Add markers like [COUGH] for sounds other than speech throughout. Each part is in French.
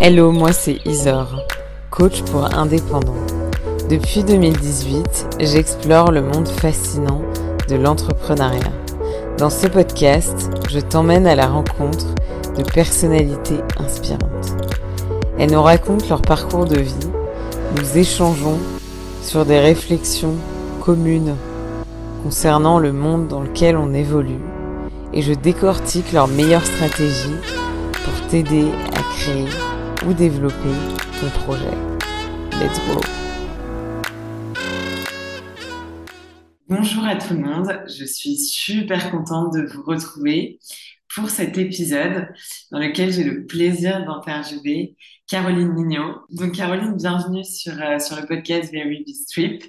Hello, moi c'est Isor, coach pour indépendants. Depuis 2018, j'explore le monde fascinant de l'entrepreneuriat. Dans ce podcast, je t'emmène à la rencontre de personnalités inspirantes. Elles nous racontent leur parcours de vie, nous échangeons sur des réflexions communes concernant le monde dans lequel on évolue et je décortique leurs meilleures stratégies t'aider à créer ou développer ton projet. Let's go Bonjour à tout le monde, je suis super contente de vous retrouver pour cet épisode dans lequel j'ai le plaisir d'interviewer Caroline Mignot. Donc Caroline, bienvenue sur, euh, sur le podcast Very Big Trip.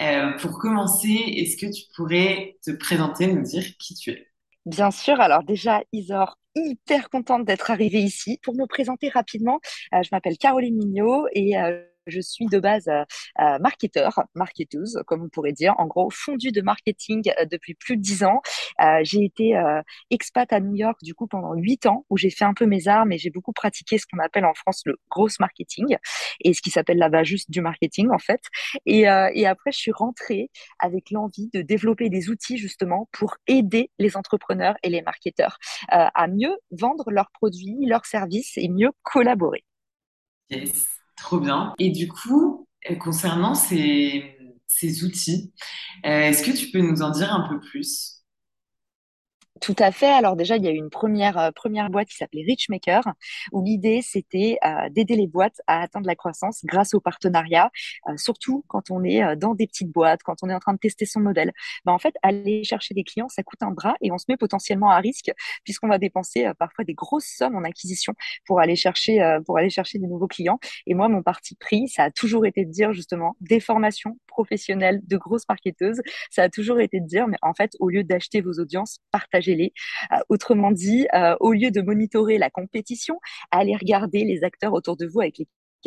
Euh, pour commencer, est-ce que tu pourrais te présenter, nous dire qui tu es? Bien sûr, alors déjà, Isor, hyper contente d'être arrivée ici. Pour me présenter rapidement, euh, je m'appelle Caroline Mignot et je suis de base euh, euh, marketeur, marketeuse, comme on pourrait dire. En gros, fondue de marketing euh, depuis plus de dix ans. j'ai été expat à New York, du coup, pendant huit ans, où j'ai fait un peu mes armes et j'ai beaucoup pratiqué ce qu'on appelle en France le gros marketing et ce qui s'appelle là-bas juste du marketing, en fait. Et, et après, je suis rentrée avec l'envie de développer des outils, justement, pour aider les entrepreneurs et les marketeurs à mieux vendre leurs produits, leurs services et mieux collaborer. Yes. Trop bien. Et du coup, euh, concernant ces, ces outils, euh, est-ce que tu peux nous en dire un peu plus? Tout à fait. Alors déjà, il y a eu une première, euh, première boîte qui s'appelait Richmaker, où l'idée, c'était euh, d'aider les boîtes à atteindre la croissance grâce au partenariat, euh, surtout quand on est dans des petites boîtes, quand on est en train de tester son modèle. Ben, en fait, aller chercher des clients, ça coûte un bras et on se met potentiellement à risque puisqu'on va dépenser parfois des grosses sommes en acquisition pour aller chercher, pour aller chercher des nouveaux clients. Et moi, mon parti pris, ça a toujours été de dire justement des formations professionnelles de grosses marketeuses. Ça a toujours été de dire, mais en fait, au lieu d'acheter vos audiences, partagez euh, autrement dit, euh, au lieu de monitorer la compétition, allez regarder les acteurs autour de vous avec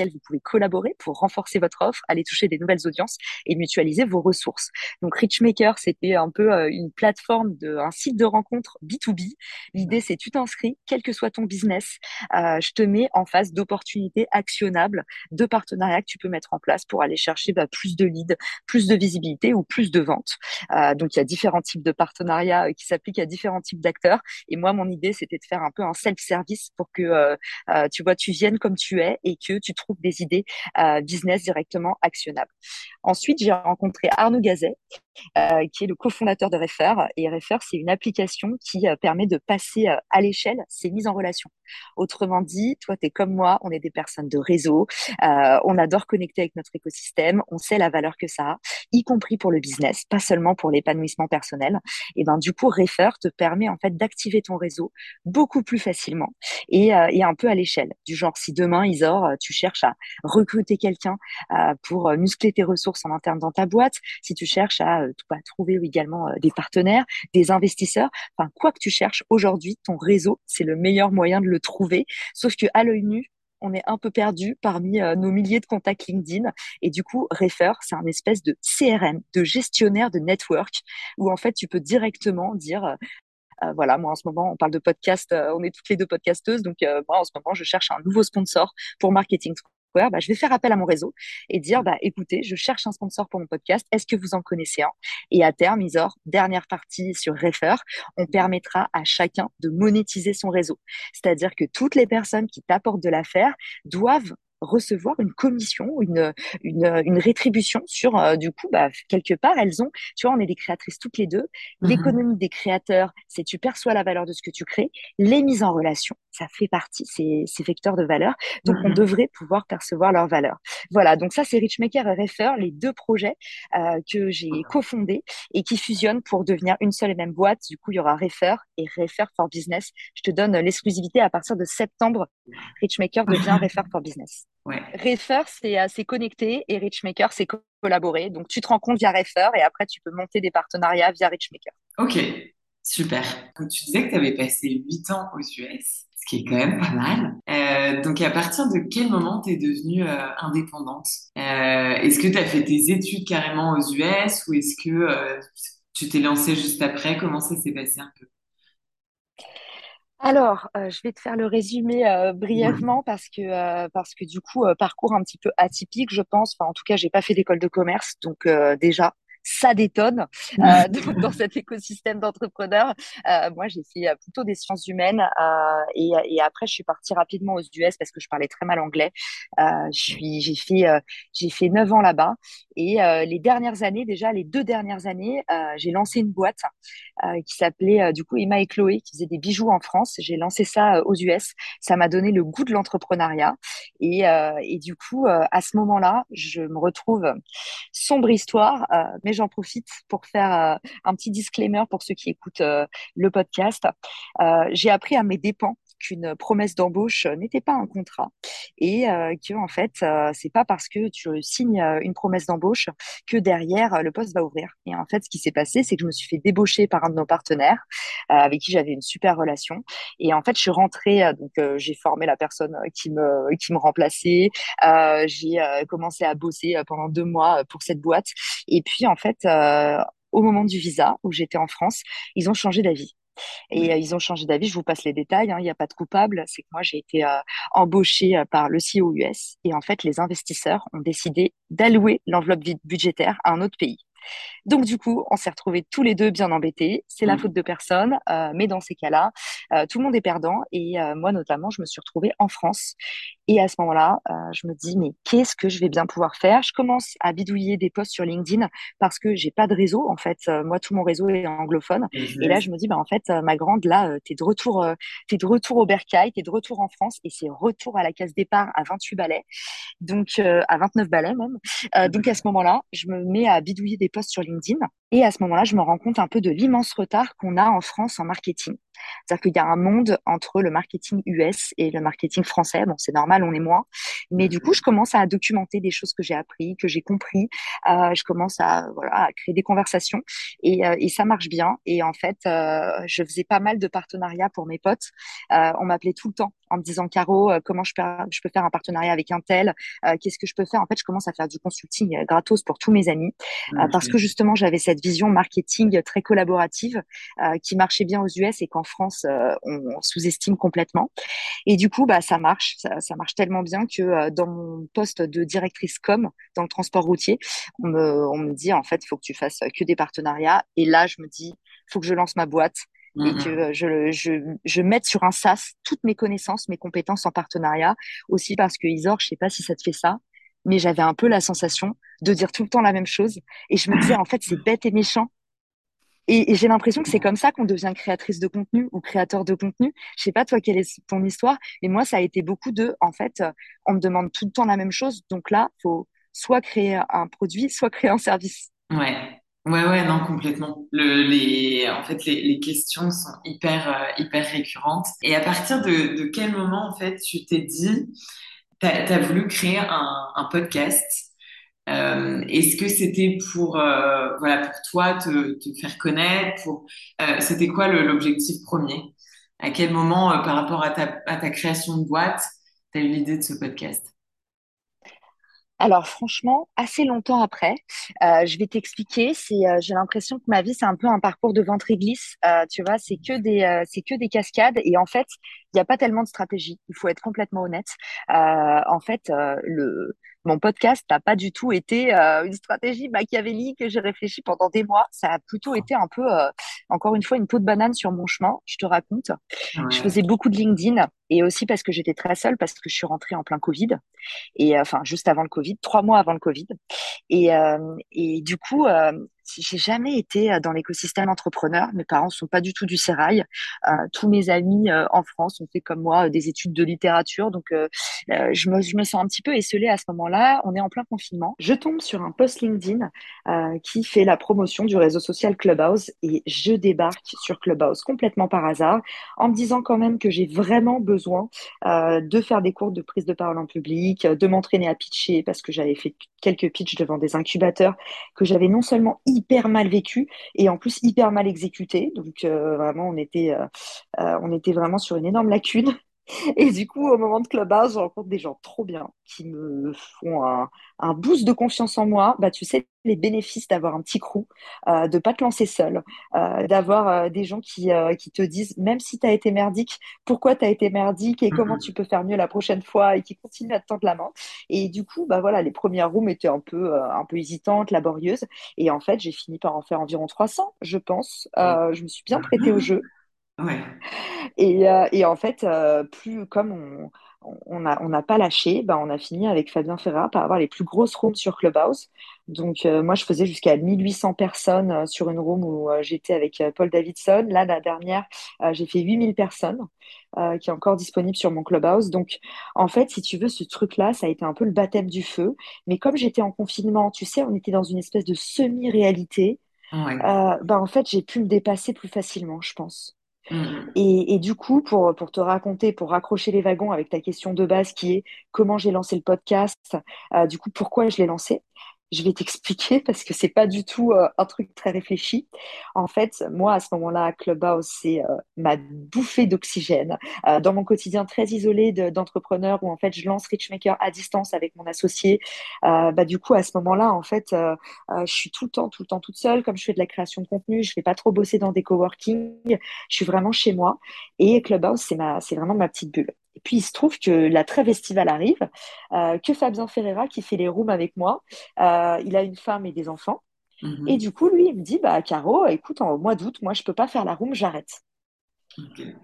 les vous pouvez collaborer pour renforcer votre offre, aller toucher des nouvelles audiences et mutualiser vos ressources. Donc Richmaker, c'était un peu euh, une plateforme, de, un site de rencontre B2B. L'idée, c'est tu t'inscris, quel que soit ton business, euh, je te mets en face d'opportunités actionnables, de partenariats que tu peux mettre en place pour aller chercher bah, plus de leads, plus de visibilité ou plus de ventes. Euh, donc il y a différents types de partenariats qui s'appliquent à différents types d'acteurs. Et moi, mon idée, c'était de faire un peu un self-service pour que tu vois, tu viennes comme tu es et que tu des idées euh, business directement actionnables. Ensuite, j'ai rencontré Arnaud Gazet, euh, qui est le cofondateur de Refer. Et Refer, c'est une application qui euh, permet de passer à l'échelle ces mises en relation. Autrement dit, toi, tu es comme moi, on est des personnes de réseau, on adore connecter avec notre écosystème, on sait la valeur que ça a, y compris pour le business, pas seulement pour l'épanouissement personnel. Et ben du coup, Refer te permet en fait d'activer ton réseau beaucoup plus facilement et, et un peu à l'échelle. Du genre, si demain, Isor, tu cherches à recruter quelqu'un euh, pour euh, muscler tes ressources en interne dans ta boîte, si tu cherches à, euh, trouver également des partenaires, des investisseurs, enfin quoi que tu cherches aujourd'hui, ton réseau, c'est le meilleur moyen de le trouver. Sauf que à l'œil nu, on est un peu perdu parmi nos milliers de contacts LinkedIn. Et du coup, Refer, c'est un espèce de CRM, de gestionnaire de network, où en fait, tu peux directement dire, voilà, moi en ce moment, on parle de podcast, on est toutes les deux podcasteuses, donc moi en ce moment, je cherche un nouveau sponsor pour Marketing bah, je vais faire appel à mon réseau et dire, bah, écoutez, je cherche un sponsor pour mon podcast. Est-ce que vous en connaissez un? Et à terme, Isor, dernière partie sur Refer, on permettra à chacun de monétiser son réseau. C'est-à-dire que toutes les personnes qui t'apportent de l'affaire doivent recevoir une commission, une, une, une rétribution sur, euh, du coup, bah, quelque part, elles ont, tu vois, on est des créatrices toutes les deux. Mhm. L'économie des créateurs, c'est tu perçois la valeur de ce que tu crées. Les mises en relation, ça fait partie, c'est, c'est vecteur de valeur. Donc, on mhm. devrait pouvoir percevoir leur valeur. Voilà, donc ça, c'est Richmaker et Refer, les deux projets euh, que j'ai cofondés et qui fusionnent pour devenir une seule et même boîte. Du coup, il y aura Refer et Refer for Business. Je te donne l'exclusivité à partir de septembre. Richmaker devient Refer for Business. [LAUGHS] Ouais. Refer, c'est assez connecté et Richmaker, c'est collaborer. Donc, tu te rends compte via Refer et après, tu peux monter des partenariats via Richmaker. Ok, super. tu disais que tu avais passé 8 ans aux US, ce qui est quand même pas mal. Euh, donc, à partir de quel moment tu es devenue euh, indépendante? Euh, Est-ce que tu as fait tes études carrément aux US ou est-ce que tu t'es lancée juste après? Comment ça s'est passé un peu? Alors, euh, je vais te faire le résumé euh, brièvement parce que euh, parce que du coup parcours un petit peu atypique, je pense. Enfin, en tout cas, j'ai pas fait d'école de commerce, donc déjà ça détonne [LAUGHS] euh, dans, dans, cet écosystème d'entrepreneurs. Euh, moi, j'ai fait plutôt des sciences humaines euh, et, et, après, je suis partie rapidement aux US parce que je parlais très mal anglais. je suis, j'ai fait, j'ai fait neuf ans là-bas et les dernières années, déjà les deux dernières années, j'ai lancé une boîte qui s'appelait du coup Emma et Chloé, qui faisait des bijoux en France. J'ai lancé ça aux US. Ça m'a donné le goût de l'entrepreneuriat et, et du coup, à ce moment-là, je me retrouve sombre histoire, mais j'en profite pour faire euh, un petit disclaimer pour ceux qui écoutent euh, le podcast. Euh, j'ai appris à mes dépens qu'une promesse d'embauche n'était pas un contrat et que en fait c'est pas parce que tu signes une promesse d'embauche que derrière le poste va ouvrir. Et en fait ce qui s'est passé c'est que je me suis fait débaucher par un de nos partenaires avec qui j'avais une super relation. Et en fait je suis rentrée donc j'ai formé la personne qui me qui me remplaçait. J'ai commencé à bosser pendant deux mois pour cette boîte. Et puis en fait au moment du visa où j'étais en France ils ont changé d'avis et euh, ils ont changé d'avis. Je vous passe les détails. Hein. Il n'y a pas de coupable. C'est que moi, j'ai été euh, embauchée par le CEO US. Et en fait, les investisseurs ont décidé d'allouer l'enveloppe budgétaire à un autre pays. Donc du coup, on s'est retrouvés tous les deux bien embêtés. C'est la mmh. faute de personne, euh, mais dans ces cas-là, euh, tout le monde est perdant. Et euh, moi notamment, je me suis retrouvée en France. Et à ce moment-là, je me dis mais qu'est-ce que je vais bien pouvoir faire? Je commence à bidouiller des posts sur LinkedIn parce que j'ai pas de réseau. En fait, moi tout mon réseau est anglophone. Et là, je me dis bah en fait, ma grande, là, t'es de retour, t'es de retour au Bercail, t'es de retour en France, et c'est retour à la case départ à 28 balais, donc à 29 balais même. donc à ce moment-là, je me mets à bidouiller des posts sur LinkedIn et à ce moment-là, je me rends compte un peu de l'immense retard qu'on a en France en marketing. C'est-à-dire qu'il y a un monde entre le marketing US et le marketing français. Bon, c'est normal, on est moins. Mais du coup, je commence à documenter des choses que j'ai appris, que j'ai compris. Euh, je commence à, créer des conversations et, euh, et ça marche bien. Et en fait, euh, je faisais pas mal de partenariats pour mes potes. On m'appelait tout le temps en me disant Caro, euh, comment je peux, je peux faire un partenariat avec un tel Qu'est-ce que je peux faire? En fait, je commence à faire du consulting gratos pour tous mes amis parce que justement, j'avais cette vision marketing très collaborative qui marchait bien aux US et qu'en France, euh, on, sous-estime complètement. Et du coup, bah, ça marche. Ça, marche tellement bien que euh, dans mon poste de directrice com dans le transport routier, on me, dit en fait, il faut que tu fasses que des partenariats. Et là, je me dis, il faut que je lance ma boîte et que euh, je, je, je mette sur un SaaS toutes mes connaissances, mes compétences en partenariat. Aussi parce que Isor, je sais pas si ça te fait ça, mais j'avais un peu la sensation de dire tout le temps la même chose. Et je me disais, en fait, c'est bête et méchant, et, j'ai l'impression que c'est comme ça qu'on devient créatrice de contenu ou créateur de contenu. Je sais pas toi quelle est ton histoire, mais moi ça a été beaucoup de, en fait, on me demande tout le temps la même chose, donc là faut soit créer un produit, soit créer un service. Ouais, ouais, ouais, non complètement. Le, les, en fait, les, les questions sont hyper, euh, hyper récurrentes. Et à partir de, de quel moment en fait tu t'es dit, tu as, voulu créer un, un podcast euh, Est-ce que c'était pour euh, voilà pour toi te, te faire connaître pour euh, c'était quoi l'objectif premier? À quel moment euh, par rapport à ta, à ta création de boîte tu as eu l'idée de ce podcast? Alors franchement, assez longtemps après, euh, je vais t'expliquer. C'est, euh, j'ai l'impression que ma vie c'est un peu un parcours de ventre et glisse. Euh, tu vois, c'est que des, c'est que des cascades. Et en fait, il n'y a pas tellement de stratégie. Il faut être complètement honnête. en fait, le mon podcast n'a pas du tout été une stratégie machiavélique que j'ai réfléchi pendant des mois. Ça a plutôt été un peu, encore une fois, une peau de banane sur mon chemin. Je te raconte. Je faisais beaucoup de LinkedIn et aussi parce que j'étais très seule, parce que je suis rentrée en plein Covid et enfin juste avant le Covid, trois mois avant le Covid. Et, et du coup, j'ai jamais été euh, dans l'écosystème entrepreneur. Mes parents sont pas du tout du sérail. Euh, tous mes amis euh, en France ont fait comme moi des études de littérature, donc je me, je, me, sens un petit peu esselée à ce moment-là. On est en plein confinement. Je tombe sur un post LinkedIn qui fait la promotion du réseau social Clubhouse et je débarque sur Clubhouse complètement par hasard en me disant quand même que j'ai vraiment besoin de faire des cours de prise de parole en public, de m'entraîner à pitcher parce que j'avais fait quelques pitches devant des incubateurs que j'avais non seulement hyper mal vécu et en plus hyper mal exécuté. Donc euh, vraiment, on était, euh, euh, on était vraiment sur une énorme lacune. [LAUGHS] Et du coup, au moment de Clubhouse, je rencontre des gens trop bien qui me font un, un boost de confiance en moi. Bah, tu sais, les bénéfices d'avoir un petit crew, euh, de pas te lancer seul, euh, d'avoir euh, des gens qui, qui te disent, même si tu as été merdique, pourquoi tu as été merdique et comment tu peux faire mieux la prochaine fois et qui continuent à te tendre la main. Et du coup, bah voilà, les premières rooms étaient un peu, un peu hésitantes, laborieuses. Et en fait, j'ai fini par en faire environ 300, je pense. Euh, je me suis bien prêtée au jeu. Ouais. Et, euh, et en fait, euh, plus comme on on a- on n'a pas lâché, ben, on a fini avec Fabien Ferrat par avoir les plus grosses rooms sur Clubhouse. Donc, euh, moi, je faisais jusqu'à 1800 personnes euh, sur une room où euh, j'étais avec Paul Davidson. Là, la dernière, j'ai fait 8000 personnes, qui est encore disponible sur mon Clubhouse. Donc, en fait, si tu veux, ce truc-là, ça a été un peu le baptême du feu. Mais comme j'étais en confinement, tu sais, on était dans une espèce de semi-réalité. Ouais. Ben, en fait, j'ai pu me dépasser plus facilement, je pense. Mm, Et, du coup, pour, pour te raconter, pour raccrocher les wagons avec ta question de base qui est comment j'ai lancé le podcast, euh, du coup, pourquoi je l'ai lancé, je vais t'expliquer parce que c'est pas du tout euh, un truc très réfléchi. En fait, moi, à ce moment-là, Clubhouse, c'est euh, ma bouffée d'oxygène euh, dans mon quotidien très isolé de- d'entrepreneur où en fait, je lance Richmaker à distance avec mon associé. Euh, bah, du coup, à ce moment-là, en fait, je suis tout le temps, tout le temps toute seule. Comme je fais de la création de contenu, je vais pas trop bosser dans des coworking. Je suis vraiment chez moi. Et Clubhouse, c'est c'est vraiment ma petite bulle. Et puis, il se trouve que la trêve estivale arrive, euh, que Fabien Ferreira, qui fait les rooms avec moi, euh, il a une femme et des enfants. Et mhm. du coup, lui, il me dit, bah, Caro, écoute, en mois d'août, moi, je peux pas faire la room, j'arrête.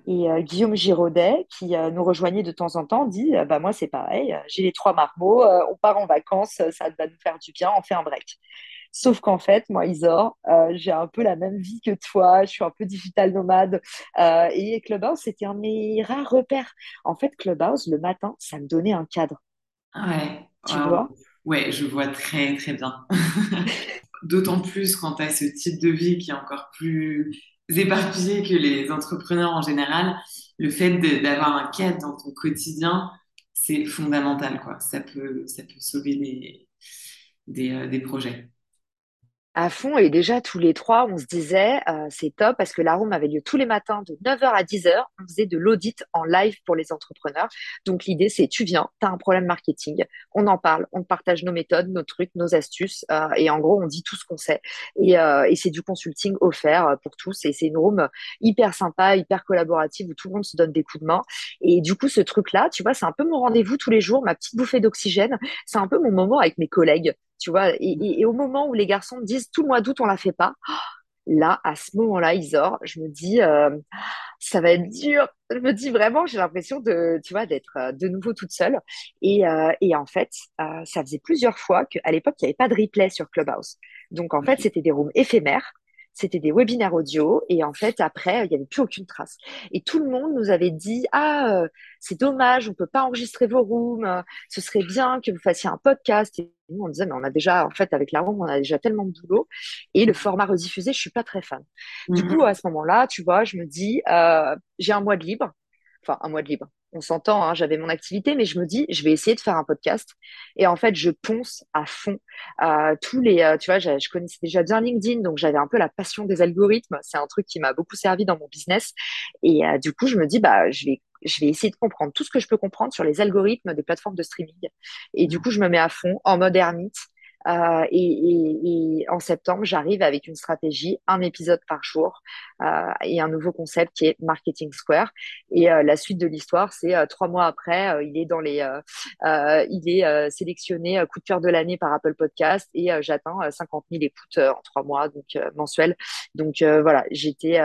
Et euh, Guillaume Giraudet, qui euh, nous rejoignait de temps en temps, dit, euh, bah, moi, c'est pareil, j'ai les trois marmots, on part en vacances, ça va nous faire du bien, on fait un break. Sauf qu'en fait, moi, Isor, euh, j'ai un peu la même vie que toi. Je suis un peu digital nomade. Euh, et Clubhouse, c'était un de mes rares repères. En fait, Clubhouse, le matin, ça me donnait un cadre. Ouais. Tu vois? Ouais, je vois très très bien. [LAUGHS] D'autant plus quand tu as ce type de vie qui est encore plus éparpillé que les entrepreneurs en général, le fait d'avoir un cadre dans ton quotidien, c'est fondamental, quoi. Ça peut, ça peut sauver des, des, euh, des projets. À fond, et déjà tous les trois, on se disait, euh, c'est top parce que la room avait lieu tous les matins de 9 heures à 10 heures. On faisait de l'audit en live pour les entrepreneurs. Donc l'idée, c'est tu viens, tu as un problème marketing, on en parle, on partage nos méthodes, nos trucs, nos astuces, euh, et en gros, on dit tout ce qu'on sait. Et, euh, et c'est du consulting offert euh, pour tous. Et c'est une room hyper sympa, hyper collaborative où tout le monde se donne des coups de main. Et du coup, ce truc-là, tu vois, c'est un peu mon rendez-vous tous les jours, ma petite bouffée d'oxygène. C'est un peu mon moment avec mes collègues tu vois. Et, et- et au moment où les garçons me disent tout le mois d'août, on la fait pas, [GASPS] là, à ce moment-là, Isor, je me dis, euh, ça va être dur. Je me dis vraiment, j'ai l'impression de, tu vois, d'être euh, de nouveau toute seule. Et, euh, et en fait, euh, ça faisait plusieurs fois qu'à l'époque, il n'y avait pas de replay sur Clubhouse. Donc, en fait, c'était des rooms éphémères. C'était des webinaires audio et en fait après il n'y avait plus aucune trace et tout le monde nous avait dit ah euh, c'est dommage on peut pas enregistrer vos rooms euh, ce serait bien que vous fassiez un podcast et nous on disait mais on a déjà en fait avec la room on a déjà tellement de boulot et le format rediffusé je suis pas très fan du coup, Mhm. à ce moment-là, tu vois, je me dis, euh, j'ai un mois de libre, enfin un mois de libre. On s'entend, hein, j'avais mon activité, mais je me dis, je vais essayer de faire un podcast. Et en fait, je ponce à fond euh, tous les, euh, tu vois, je, connaissais déjà bien LinkedIn, donc j'avais un peu la passion des algorithmes. C'est un truc qui m'a beaucoup servi dans mon business. Et euh, du coup, je me dis, bah, je vais, je vais essayer de comprendre tout ce que je peux comprendre sur les algorithmes des plateformes de streaming. Et du coup, je me mets à fond en mode ermite. Euh, et, et- et en septembre, j'arrive avec une stratégie, un épisode par jour euh, et un nouveau concept qui est Marketing Square. Et euh, la suite de l'histoire, c'est euh, trois mois après, euh, il est dans les, il est sélectionné coup de cœur de l'année par Apple Podcast et j'atteins euh, 50 000 écoutes en trois mois, donc mensuels. Donc voilà, j'étais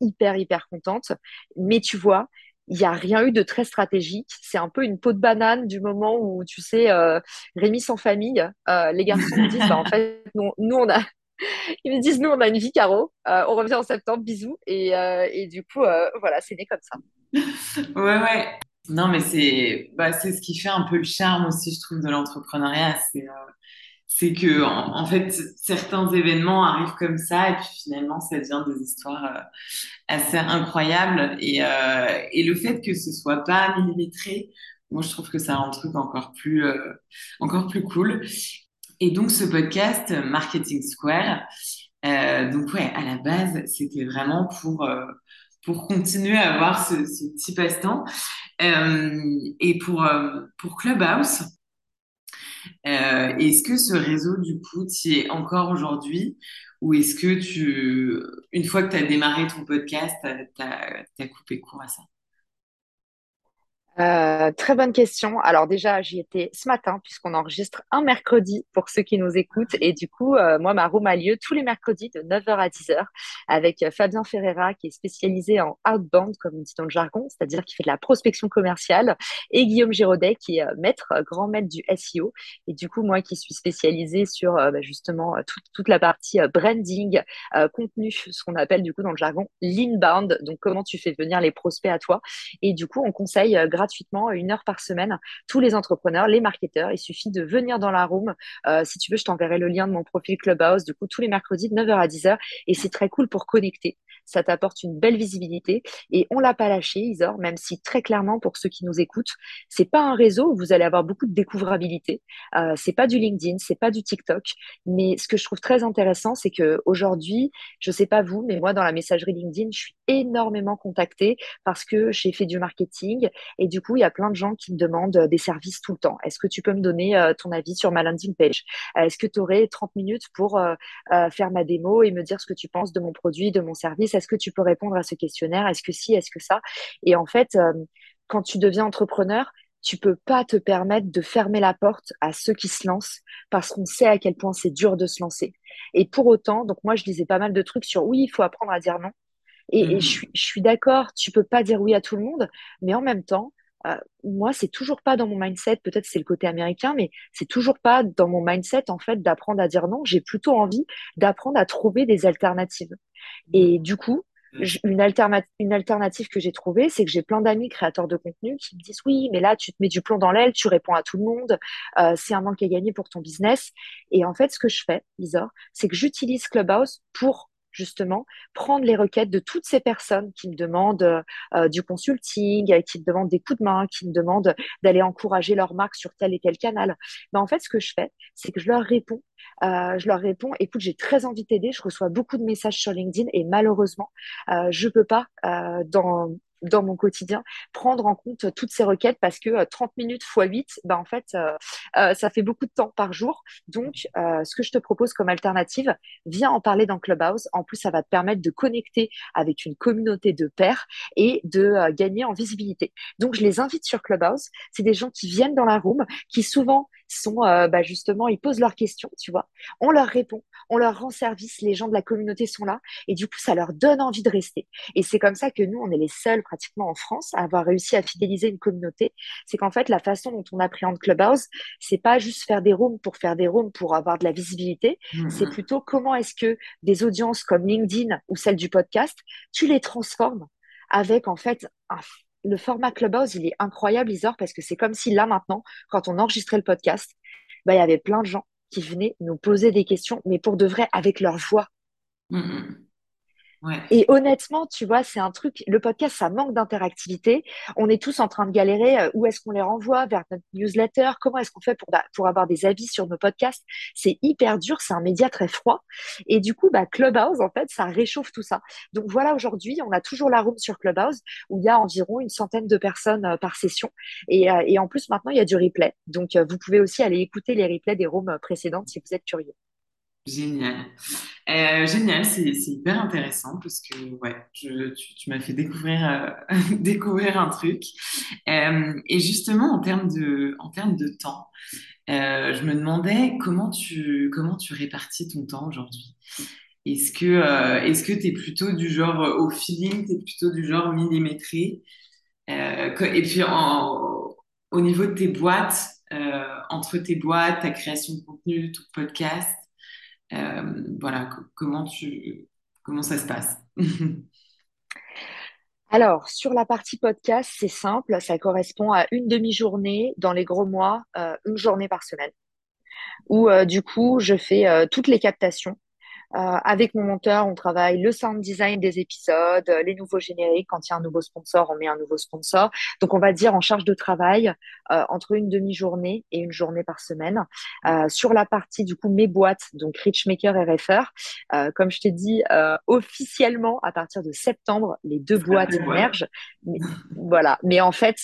hyper hyper contente. Mais tu vois, il n'y a rien eu de très stratégique. C'est un peu une peau de banane du moment où, tu sais, euh, Rémi sans famille, euh, les garçons me disent, bah, en fait, nous, nous, on a, [LAUGHS] ils me disent, nous, on a une vie, Caro. Euh, on revient en septembre, bisous. Et, euh, et du coup, voilà, c'est né comme ça. [LAUGHS] Ouais, ouais. Non, mais c'est bah, ce qui fait un peu le charme aussi, je trouve, de l'entrepreneuriat. C'est c'est que, en, fait, certains événements arrivent comme ça et puis finalement, ça devient des histoires euh, assez incroyables. Et, euh, et le fait que ce soit pas millimétré, moi, je trouve que ça rend le truc encore plus, euh, encore plus cool. Et donc, ce podcast, Marketing Square, donc ouais, à la base, c'était vraiment pour... pour continuer à avoir ce, ce petit passe-temps. et pour, pour Clubhouse, est-ce que ce réseau, du coup, tu es encore aujourd'hui? Ou est-ce que tu, une fois que tu as démarré ton podcast, tu as, coupé court à ça? Euh, très bonne question. Alors déjà, j'y étais ce matin puisqu'on enregistre un mercredi pour ceux qui nous écoutent. Et du coup, euh, moi, ma room a lieu tous les mercredis de 9h à 10h avec euh, Fabien Ferreira qui est spécialisé en outbound, comme on dit dans le jargon, c'est-à-dire qui fait de la prospection commerciale, et Guillaume Giraudet qui est maître, grand maître du SEO. Et du coup, moi qui suis spécialisée sur bah, justement toute, la partie branding, contenu, ce qu'on appelle du coup dans le jargon l'inbound, donc comment tu fais venir les prospects à toi? Et du coup, on conseille gratuitement une heure par semaine tous les entrepreneurs, les marketeurs. Il suffit de venir dans la room. Euh, si tu veux, je t'enverrai le lien de mon profil Clubhouse, du coup, tous les mercredis de 9h à 10h. Et c'est très cool pour connecter. Ça t'apporte une belle visibilité. Et on l'a pas lâché, Isor, même si très clairement, pour ceux qui nous écoutent, c'est pas un réseau où vous allez avoir beaucoup de découvrabilité. Euh, c'est pas du LinkedIn, c'est pas du TikTok. Mais ce que je trouve très intéressant, c'est que aujourd'hui, je sais pas vous, mais moi, dans la messagerie LinkedIn, je suis énormément contactée parce que j'ai fait du marketing et du coup, il y a plein de gens qui me demandent euh, des services tout le temps. Est-ce que tu peux me donner euh, ton avis sur ma landing page? Euh, Est-ce que tu aurais 30 minutes pour faire ma démo et me dire ce que tu penses de mon produit, de mon service? Est-ce que tu peux répondre à ce questionnaire? Est-ce que si? Est-ce que ça? Et en fait, quand tu deviens entrepreneur, tu peux pas te permettre de fermer la porte à ceux qui se lancent parce qu'on sait à quel point c'est dur de se lancer. Et pour autant, donc moi je disais pas mal de trucs sur oui, il faut apprendre à dire non. Et, je, mmh. suis, je suis d'accord, tu peux pas dire oui à tout le monde, mais en même temps, euh, moi, c'est toujours pas dans mon mindset. Peut-être c'est le côté américain, mais c'est toujours pas dans mon mindset en fait d'apprendre à dire non. J'ai plutôt envie d'apprendre à trouver des alternatives. Et du coup, mmh. une, une alternative que j'ai trouvée, c'est que j'ai plein d'amis créateurs de contenu qui me disent oui, mais là tu te mets du plomb dans l'aile, tu réponds à tout le monde, euh, c'est un manque à gagner pour ton business. Et en fait, ce que je fais, Lisa, c'est que j'utilise Clubhouse pour justement prendre les requêtes de toutes ces personnes qui me demandent euh, du consulting, qui me demandent des coups de main, qui me demandent d'aller encourager leur marque sur tel et tel canal. Ben, en fait, ce que je fais, c'est que je leur réponds. Euh, je leur réponds, écoute, j'ai très envie de t'aider. Je reçois beaucoup de messages sur LinkedIn et malheureusement, euh, je peux pas dans dans mon quotidien, prendre en compte toutes ces requêtes parce que 30 euh, minutes x 8, ben en fait, euh, euh, ça fait beaucoup de temps par jour. Donc, ce que je te propose comme alternative, viens en parler dans Clubhouse. En plus, ça va te permettre de connecter avec une communauté de pairs et de gagner en visibilité. Donc, je les invite sur Clubhouse. C'est des gens qui viennent dans la room, qui souvent sont euh, bah, justement, ils posent leurs questions, tu vois. On leur répond, on leur rend service, les gens de la communauté sont là, et du coup, ça leur donne envie de rester. Et c'est comme ça que nous, on est les seuls pratiquement en France à avoir réussi à fidéliser une communauté. C'est qu'en fait, la façon dont on appréhende Clubhouse, c'est pas juste faire des rooms pour faire des rooms pour avoir de la visibilité, mmh. c'est plutôt comment est-ce que des audiences comme LinkedIn ou celle du podcast, tu les transformes avec en fait un le format Clubhouse, il est incroyable, Isor, parce que c'est comme si là maintenant, quand on enregistrait le podcast, bah, il y avait plein de gens qui venaient nous poser des questions, mais pour de vrai, avec leur voix. Mmh, Et honnêtement, tu vois, c'est un truc, le podcast, ça manque d'interactivité. On est tous en train de galérer. Euh, où est-ce qu'on les renvoie vers notre newsletter? Comment est-ce qu'on fait pour, bah, pour avoir des avis sur nos podcasts? C'est hyper dur, c'est un média très froid. Et du coup, bah, Clubhouse, en fait, ça réchauffe tout ça. Donc voilà, aujourd'hui, on a toujours la room sur Clubhouse où il y a environ une centaine de personnes euh, par session. Et, euh, et, en plus, maintenant, il y a du replay. Donc, vous pouvez aussi aller écouter les replays des rooms précédentes si vous êtes curieux. Génial. Euh, génial, c'est hyper intéressant parce que ouais, je, tu, m'as fait découvrir, euh, [LAUGHS] découvrir un truc. Euh, et justement, en termes de, en termes de temps, je me demandais comment tu, comment tu répartis ton temps aujourd'hui. Est-ce que tu es plutôt du genre au feeling, tu es plutôt du genre millimétré Et puis au niveau de tes boîtes, entre tes boîtes, ta création de contenu, ton podcast, voilà, comment, tu, comment ça se passe? [LAUGHS] Alors, sur la partie podcast, c'est simple, ça correspond à une demi-journée dans les gros mois, euh, une journée par semaine, où euh, du coup, je fais toutes les captations avec mon monteur, on travaille le sound design des épisodes, les nouveaux génériques. Quand il y a un nouveau sponsor, on met un nouveau sponsor. Donc, on va dire en charge de travail entre une demi-journée et une journée par semaine. sur la partie, du coup, mes boîtes, donc Richmaker et Refer, comme je t'ai dit, officiellement, à partir de septembre, les deux boîtes émergent. voilà. Mais en fait,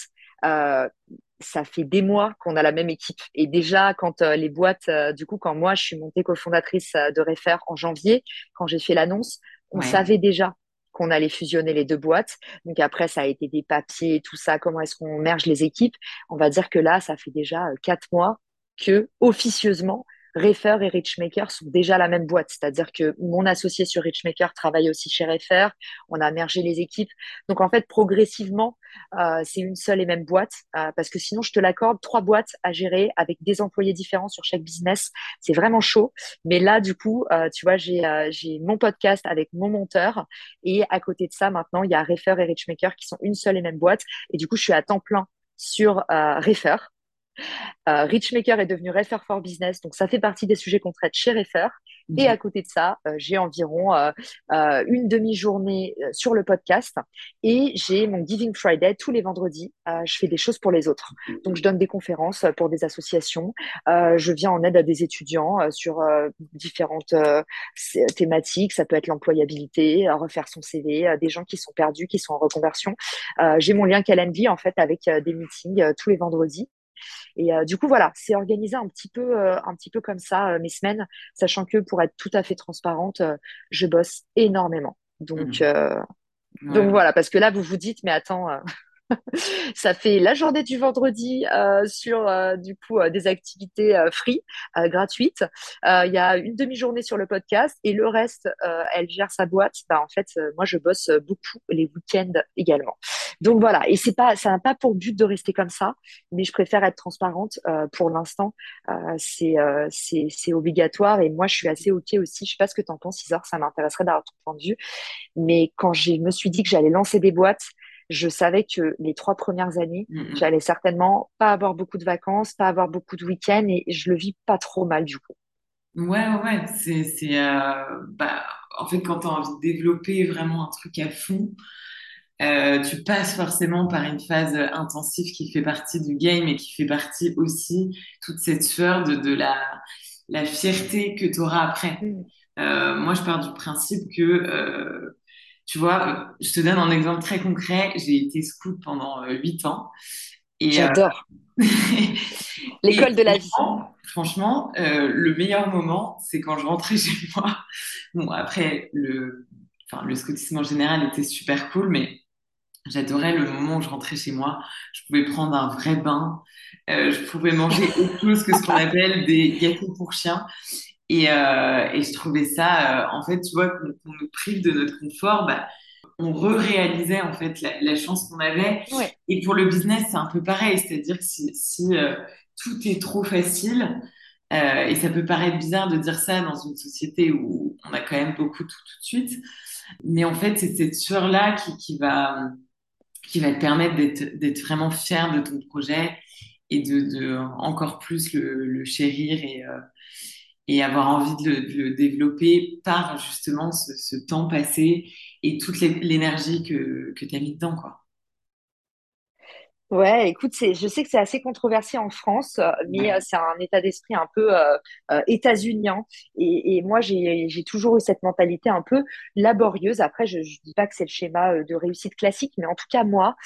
ça fait des mois qu'on a la même équipe. Et déjà, quand euh, les boîtes, euh, du coup, quand moi, je suis montée cofondatrice euh, de Refer en janvier, quand j'ai fait l'annonce, on savait déjà qu'on allait fusionner les deux boîtes. Donc après, ça a été des papiers, tout ça, comment est-ce qu'on merge les équipes. On va dire que là, ça fait déjà quatre mois que officieusement, Refer et Richmaker sont déjà la même boîte. C'est-à-dire que mon associé sur Richmaker travaille aussi chez Refer. On a mergé les équipes. Donc, en fait, progressivement, euh, c'est une seule et même boîte. Euh, parce que sinon, je te l'accorde, trois boîtes à gérer avec des employés différents sur chaque business. C'est vraiment chaud. Mais là, du coup, euh, tu vois, j'ai mon podcast avec mon monteur. Et à côté de ça, maintenant, il y a Refer et Richmaker qui sont une seule et même boîte. Et du coup, je suis à temps plein sur Refer. Richmaker est devenu Refer for Business, donc ça fait partie des sujets qu'on traite chez Refer. Et mhm. à côté de ça, euh, j'ai environ euh, une demi-journée sur le podcast et j'ai mon Giving Friday tous les vendredis. je fais des choses pour les autres. Donc, je donne des conférences pour des associations. je viens en aide à des étudiants sur différentes thématiques. Ça peut être l'employabilité, refaire son CV, des gens qui sont perdus, qui sont en reconversion. j'ai mon lien Calendly en fait avec des meetings tous les vendredis. Et euh, du coup, voilà, c'est organisé un petit peu, euh, un petit peu comme ça euh, mes semaines, sachant que pour être tout à fait transparente, je bosse énormément. Donc, mmh. donc voilà, parce que là, vous vous dites, mais attends, [LAUGHS] ça fait la journée du vendredi euh, sur euh, du coup euh, des activités free gratuites. Il y a une demi-journée sur le podcast et le reste, elle gère sa boîte. Bah, en fait, moi je bosse beaucoup les week-ends également. Donc voilà, et c'est pas, ça n'a pas pour but de rester comme ça, mais je préfère être transparente. pour l'instant, c'est c'est obligatoire et moi je suis assez ok aussi. Je sais pas ce que tu en penses, Isor, ça m'intéresserait d'avoir ton point de vue. Mais quand je me suis dit que j'allais lancer des boîtes, je savais que les trois premières années, mm, mm. j'allais certainement pas avoir beaucoup de vacances, pas avoir beaucoup de week-ends et je le vis pas trop mal du coup. Ouais, ouais, c'est, c'est, euh, bah, en fait, quand tu as envie de développer vraiment un truc à fond, euh, tu passes forcément par une phase intensive qui fait partie du game et qui fait partie aussi toute cette sueur de, de la, la fierté que tu auras après. Mm. Euh, moi, je pars du principe que tu vois, je te donne un exemple très concret. J'ai été scout pendant euh, huit ans. Euh, J'adore. [LAUGHS] L'école de la vie. Franchement, euh, le meilleur moment, c'est quand je rentrais [LAUGHS] chez moi. Bon, après, le, enfin, le scoutisme en général était super cool, mais j'adorais le moment où je rentrais chez moi. Je pouvais prendre un vrai bain. je pouvais manger [LAUGHS] autre chose que ce qu'on appelle des gâteaux pour chiens. Et, euh, et je trouvais ça, euh, en fait, tu vois, qu'on nous prive de notre confort, bah, on re-réalisait en fait la, la chance qu'on avait. Et pour le business, c'est un peu pareil, c'est-à-dire que si, si euh, tout est trop facile, et ça peut paraître bizarre de dire ça dans une société où on a quand même beaucoup tout tout de suite, mais en fait, c'est cette sueur-là qui, qui, va, qui va te permettre d'être vraiment fier de ton projet et de, de encore plus le, le chérir et, euh, et avoir envie de le, développer par justement ce, temps passé et toute l'énergie que, que tu as mis dedans. Quoi. Ouais, écoute, c'est, je sais que c'est assez controversé en France, euh, mais euh, c'est un état d'esprit un peu euh, euh états-unien. Et, et, moi, j'ai, j'ai toujours eu cette mentalité un peu laborieuse. Après, je ne dis pas que c'est le schéma de réussite classique, mais en tout cas, moi,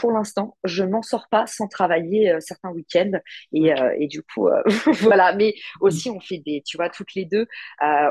pour l'instant, je m'en sors pas sans travailler certains week-ends. Et, et du coup, [LAUGHS] voilà. Mais aussi, on fait des, tu vois, toutes les deux,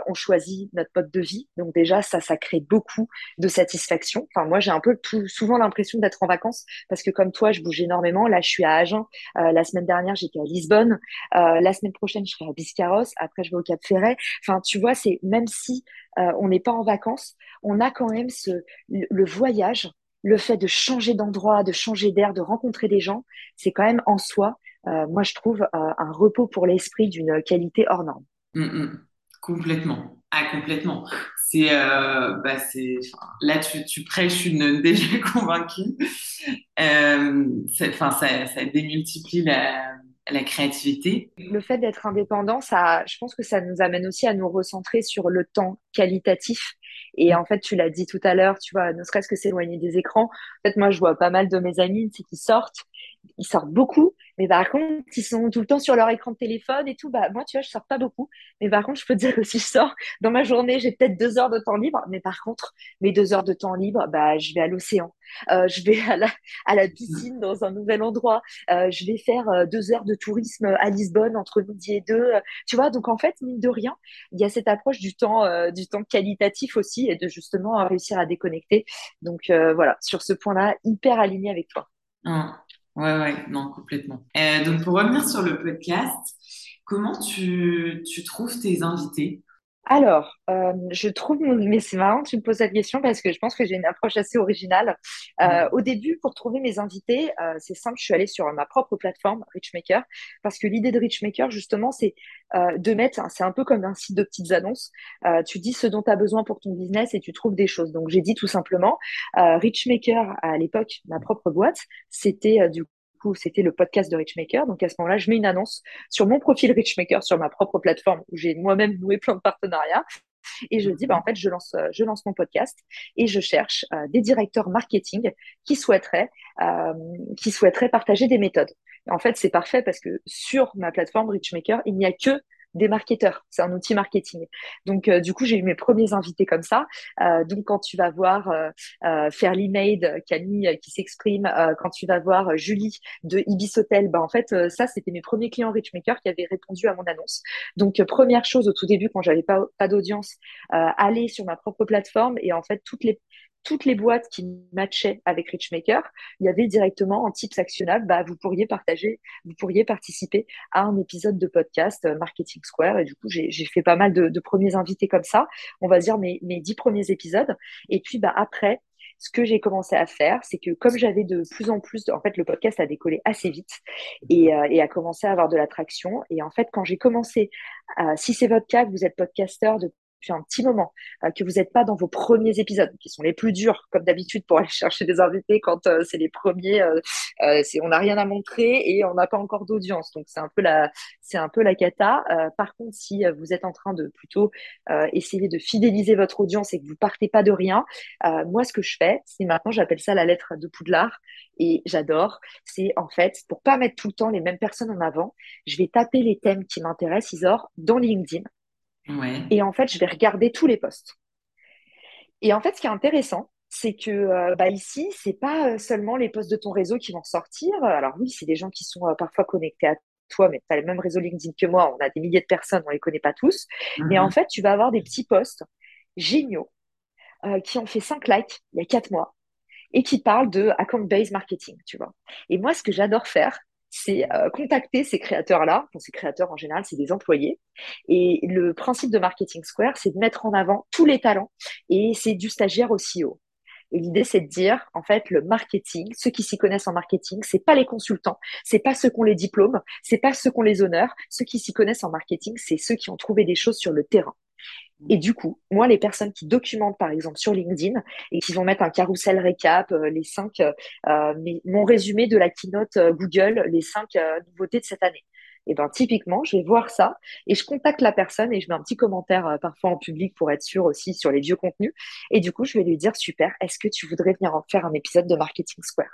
on choisit notre mode de vie. Donc déjà, ça, ça crée beaucoup de satisfaction. Enfin, moi, j'ai un peu tout, souvent l'impression d'être en vacances parce que comme toi, je bouge énormément. Là, je suis à Agen. Euh, la semaine dernière, j'étais à Lisbonne. Euh, la semaine prochaine, je serai à Biscarros. Après, je vais au Cap Ferret. Enfin, tu vois, c'est même si euh, on n'est pas en vacances, on a quand même ce le, voyage, le fait de changer d'endroit, de changer d'air, de rencontrer des gens, c'est quand même en soi, moi, je trouve un repos pour l'esprit d'une qualité hors norme. Mmh, mmh. Complètement. Ah, complètement. C'est, euh, bah, c'est, là, tu, tu prêches une déjà [LAUGHS] convaincue. Euh, enfin, ça, ça démultiplie la, la créativité. Le fait d'être indépendant, ça, je pense que ça nous amène aussi à nous recentrer sur le temps qualitatif. Et en fait, tu l'as dit tout à l'heure, tu vois, ne serait-ce que s'éloigner des écrans. En fait, moi, je vois pas mal de mes amis, c'est qui sortent, ils sortent beaucoup, mais par contre, ils sont tout le temps sur leur écran de téléphone et tout. Bah, moi, tu vois, je sors pas beaucoup. Mais par contre, je peux te dire que si je sors dans ma journée, j'ai peut-être deux heures de temps libre. Mais par contre, mes deux heures de temps libre, bah, je vais à l'océan. Euh, je vais à la, à la piscine dans un nouvel endroit. Euh, je vais faire euh, deux heures de tourisme à Lisbonne entre midi et deux. tu vois, donc en fait, mine de rien, il y a cette approche du temps, du temps qualitatif aussi et de justement réussir à déconnecter. Donc voilà, sur ce point-là, hyper aligné avec toi. Mmh. Ouais, ouais, non, complètement. Euh, donc, pour revenir sur le podcast, comment tu, tu trouves tes invités? Alors, euh, je trouve, mais c'est marrant que tu me poses cette question parce que je pense que j'ai une approche assez originale. Euh, au début, pour trouver mes invités, euh, c'est simple, je suis allée sur ma propre plateforme, Richmaker, parce que l'idée de Richmaker, justement, c'est euh, de mettre, c'est un peu comme un site de petites annonces. Euh, tu dis ce dont tu as besoin pour ton business et tu trouves des choses. Donc, j'ai dit tout simplement, euh, Richmaker, à l'époque, ma propre boîte, c'était du c'était le podcast de Richmaker. Donc à ce moment-là, je mets une annonce sur mon profil Richmaker sur ma propre plateforme où j'ai moi-même noué plein de partenariats. Et je dis, bah, en fait, je lance, je lance mon podcast et je cherche euh, des directeurs marketing qui souhaiteraient, euh, qui souhaiteraient partager des méthodes. en fait, c'est parfait parce que sur ma plateforme Richmaker, il n'y a que des marketeurs. C'est un outil marketing. Donc, euh, du coup, j'ai eu mes premiers invités comme ça. Euh, donc, quand tu vas voir euh, euh Fairly Made, Camille qui s'exprime, quand tu vas voir Julie de Ibis Hotel, bah, en fait, ça, c'était mes premiers clients Richmaker qui avaient répondu à mon annonce. Donc, première chose au tout début, quand j'avais pas, pas d'audience, aller sur ma propre plateforme et en fait, toutes les toutes les boîtes qui matchaient avec Richmaker, il y avait directement en tips actionnables, bah, vous pourriez partager, vous pourriez participer à un épisode de podcast euh, Marketing Square. Et du coup, j'ai fait pas mal de, premiers invités comme ça. On va dire mes, mes dix premiers épisodes. Et puis, bah, après, ce que j'ai commencé à faire, c'est que comme j'avais de plus en plus, en fait, le podcast a décollé assez vite et, euh, et a commencé à avoir de l'attraction. Et en fait, quand j'ai commencé, si c'est votre cas, que vous êtes podcasteur de un petit moment, euh, que vous n'êtes pas dans vos premiers épisodes, qui sont les plus durs, comme d'habitude, pour aller [LAUGHS] chercher des invités quand euh, c'est les premiers, euh, c'est, on n'a rien à montrer et on n'a pas encore d'audience. Donc, c'est un peu la, c'est un peu la cata. par contre, si vous êtes en train de plutôt essayer de fidéliser votre audience et que vous partez pas de rien, moi, ce que je fais, c'est maintenant, j'appelle ça la lettre de Poudlard et j'adore. C'est en fait, pour pas mettre tout le temps les mêmes personnes en avant, je vais taper les thèmes qui m'intéressent, Isor, dans LinkedIn. Et en fait, je vais regarder tous les posts. Et en fait, ce qui est intéressant, c'est que euh, bah, ici, c'est pas euh, seulement les posts de ton réseau qui vont sortir. Alors oui, c'est des gens qui sont euh, parfois connectés à toi, mais tu as le même réseau LinkedIn que moi. On a des milliers de personnes, on les connaît pas tous. Mais en mhm. fait, tu vas avoir des petits posts géniaux qui ont fait 5 likes il y a 4 mois et qui parlent de account-based marketing, tu vois. Et moi, ce que j'adore faire, c'est euh, contacter ces créateurs-là. ces créateurs, en général, c'est des employés. Et le principe de Marketing Square, c'est de mettre en avant tous les talents. Et c'est du stagiaire au CEO. Et l'idée, c'est de dire, en fait, le marketing, ceux qui s'y connaissent en marketing, c'est pas les consultants, c'est pas ceux qui ont les diplômes, c'est pas ceux qui ont les honneurs. Ceux qui s'y connaissent en marketing, c'est ceux qui ont trouvé des choses sur le terrain. Et du coup, moi, les personnes qui documentent, par exemple, sur LinkedIn et qui vont mettre un carrousel récap, euh, les cinq, euh, euh, mon résumé de la keynote Google, les cinq nouveautés de cette année et ben typiquement, je vais voir ça et je contacte la personne et je mets un petit commentaire euh, parfois en public pour être sûr aussi sur les vieux contenus. Et du coup, je vais lui dire super, est-ce que tu voudrais venir en faire un épisode de Marketing Square?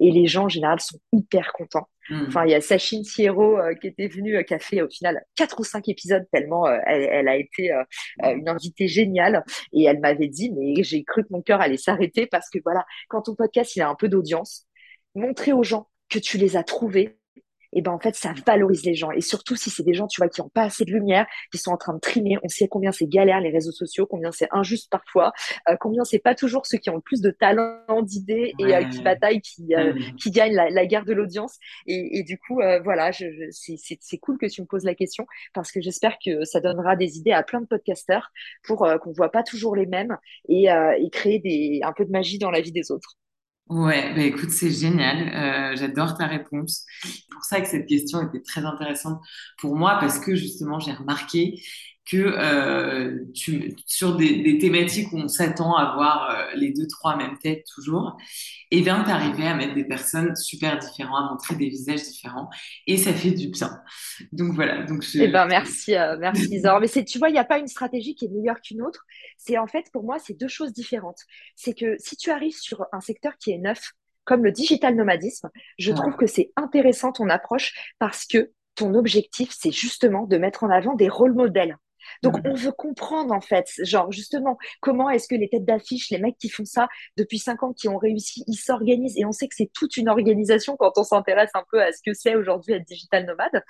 Et les gens en général sont hyper contents. Hmm. Enfin, il y a Sachine Sierro euh, qui était venue, euh, qui a fait au final quatre ou cinq épisodes tellement elle, elle, a été une invitée géniale. Et elle m'avait dit mais j'ai cru que mon cœur allait s'arrêter parce que voilà, quand ton podcast il a un peu d'audience, montrer aux gens que tu les as trouvés et ben en fait ça valorise les gens. Et surtout si c'est des gens tu vois qui ont pas assez de lumière qui sont en train de trimer on sait combien c'est galère les réseaux sociaux combien c'est injuste parfois euh, combien c'est pas toujours ceux qui ont le plus de talent d'idées et euh, qui bataillent qui euh, qui gagnent la, la guerre de l'audience. Et, et, du coup voilà je, je c'est cool que tu me poses la question parce que j'espère que ça donnera des idées à plein de podcasteurs pour qu'on voit pas toujours les mêmes et, et créer des un peu de magie dans la vie des autres Ouais, bah écoute, c'est génial. Euh, j'adore ta réponse. C'est pour ça que cette question était très intéressante pour moi parce que justement, j'ai remarqué que euh, tu, sur des, des, thématiques où on s'attend à voir euh, les deux, trois mêmes têtes toujours, et eh bien, t'arriver à mettre des personnes super différentes, à montrer des visages différents, et ça fait du bien. Donc voilà. Donc je... Eh ben merci, euh, merci [LAUGHS] Zor. Mais c'est, tu vois, il n'y a pas une stratégie qui est meilleure qu'une autre. C'est en fait, pour moi, c'est deux choses différentes. C'est que si tu arrives sur un secteur qui est neuf, comme le digital nomadisme, je trouve que c'est intéressant ton approche parce que ton objectif, c'est justement de mettre en avant des rôles modèles. Donc, on veut comprendre, en fait, genre, justement, comment est-ce que les têtes d'affiche, les mecs qui font ça depuis cinq ans, qui ont réussi, ils s'organisent. Et on sait que c'est toute une organisation quand on s'intéresse un peu à ce que c'est aujourd'hui être digital nomade.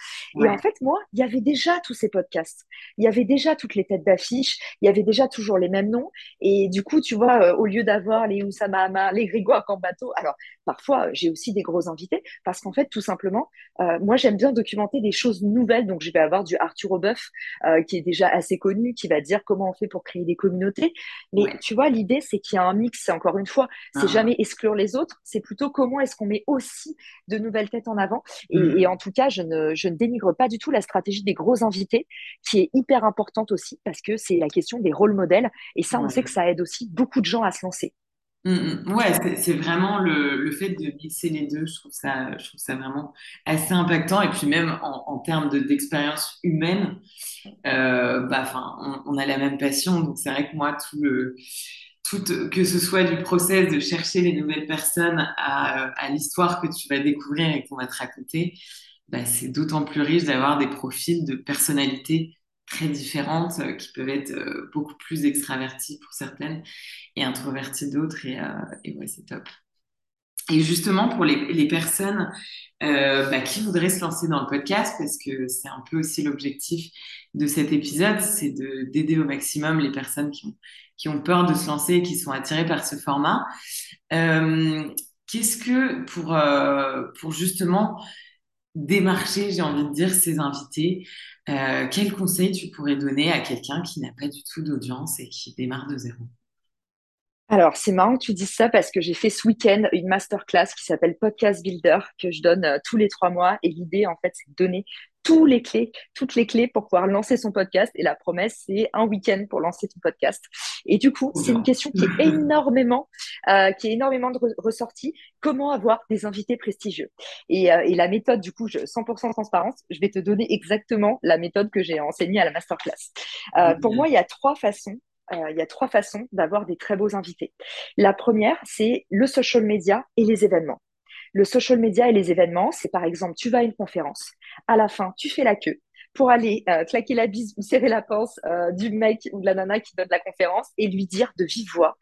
Et en fait, moi, il y avait déjà tous ces podcasts. Il y avait déjà toutes les têtes d'affiche. Il y avait déjà toujours les mêmes noms. Et du coup, tu vois, euh, au lieu d'avoir les Oussama Hamar, les Grégoire Cambato, alors, parfois, j'ai aussi des gros invités parce qu'en fait, tout simplement, euh, moi, j'aime bien documenter des choses nouvelles. Donc, je vais avoir du Arthur euh, qui est déjà assez connu qui va dire comment on fait pour créer des communautés. Mais tu vois, l'idée, c'est qu'il y a un mix. Encore une fois, c'est ah. jamais exclure les autres. C'est plutôt comment est-ce qu'on met aussi de nouvelles têtes en avant. Et, mm. en tout cas, je ne, je ne dénigre pas du tout la stratégie des gros invités, qui est hyper importante aussi parce que c'est la question des rôles modèles. Et ça, on sait que ça aide aussi beaucoup de gens à se lancer. Mm, ouais, c'est vraiment le, fait de mixer les deux, je trouve ça, vraiment assez impactant. Et puis même en, termes d'expérience humaine, euh, bah, on, a la même passion. Donc c'est vrai que moi, tout le, tout, que ce soit du process de chercher les nouvelles personnes à, l'histoire que tu vas découvrir et qu'on va te raconter, bah, c'est d'autant plus riche d'avoir des profils de personnalité très différentes euh, qui peuvent être euh, beaucoup plus extraverties pour certaines et introverties d'autres. Et, euh, et ouais, c'est top. Et justement, pour les, les personnes bah, qui voudraient se lancer dans le podcast, parce que c'est un peu aussi l'objectif de cet épisode, c'est d'aider au maximum les personnes qui ont, qui ont peur de se lancer et qui sont attirées par ce format. Qu'est-ce que pour, pour justement démarcher, j'ai envie de dire, ces invités, euh, quel conseil tu pourrais donner à quelqu'un qui n'a pas du tout d'audience et qui démarre de zéro? Alors, c'est marrant que tu dises ça parce que j'ai fait ce week-end une masterclass qui s'appelle Podcast Builder que je donne euh, tous les trois mois. Et l'idée, en fait, c'est de donner tous les clés, toutes les clés pour pouvoir lancer son podcast. Et la promesse, c'est un week-end pour lancer ton podcast. Et du coup, c'est une question qui est [LAUGHS] énormément, euh, qui est énormément de ressortie. Comment avoir des invités prestigieux? Et, euh, et, la méthode, du coup, je, 100% transparence, je vais te donner exactement la méthode que j'ai enseignée à la masterclass. Euh, pour moi, il y a trois façons euh, il y a trois façons d'avoir des très beaux invités. La première, c'est le social media et les événements. Le social media et les événements, c'est par exemple, tu vas à une conférence, à la fin, tu fais la queue pour aller euh, claquer la bise ou serrer la pince euh, du mec ou de la nana qui donne la conférence et lui dire de vive voix,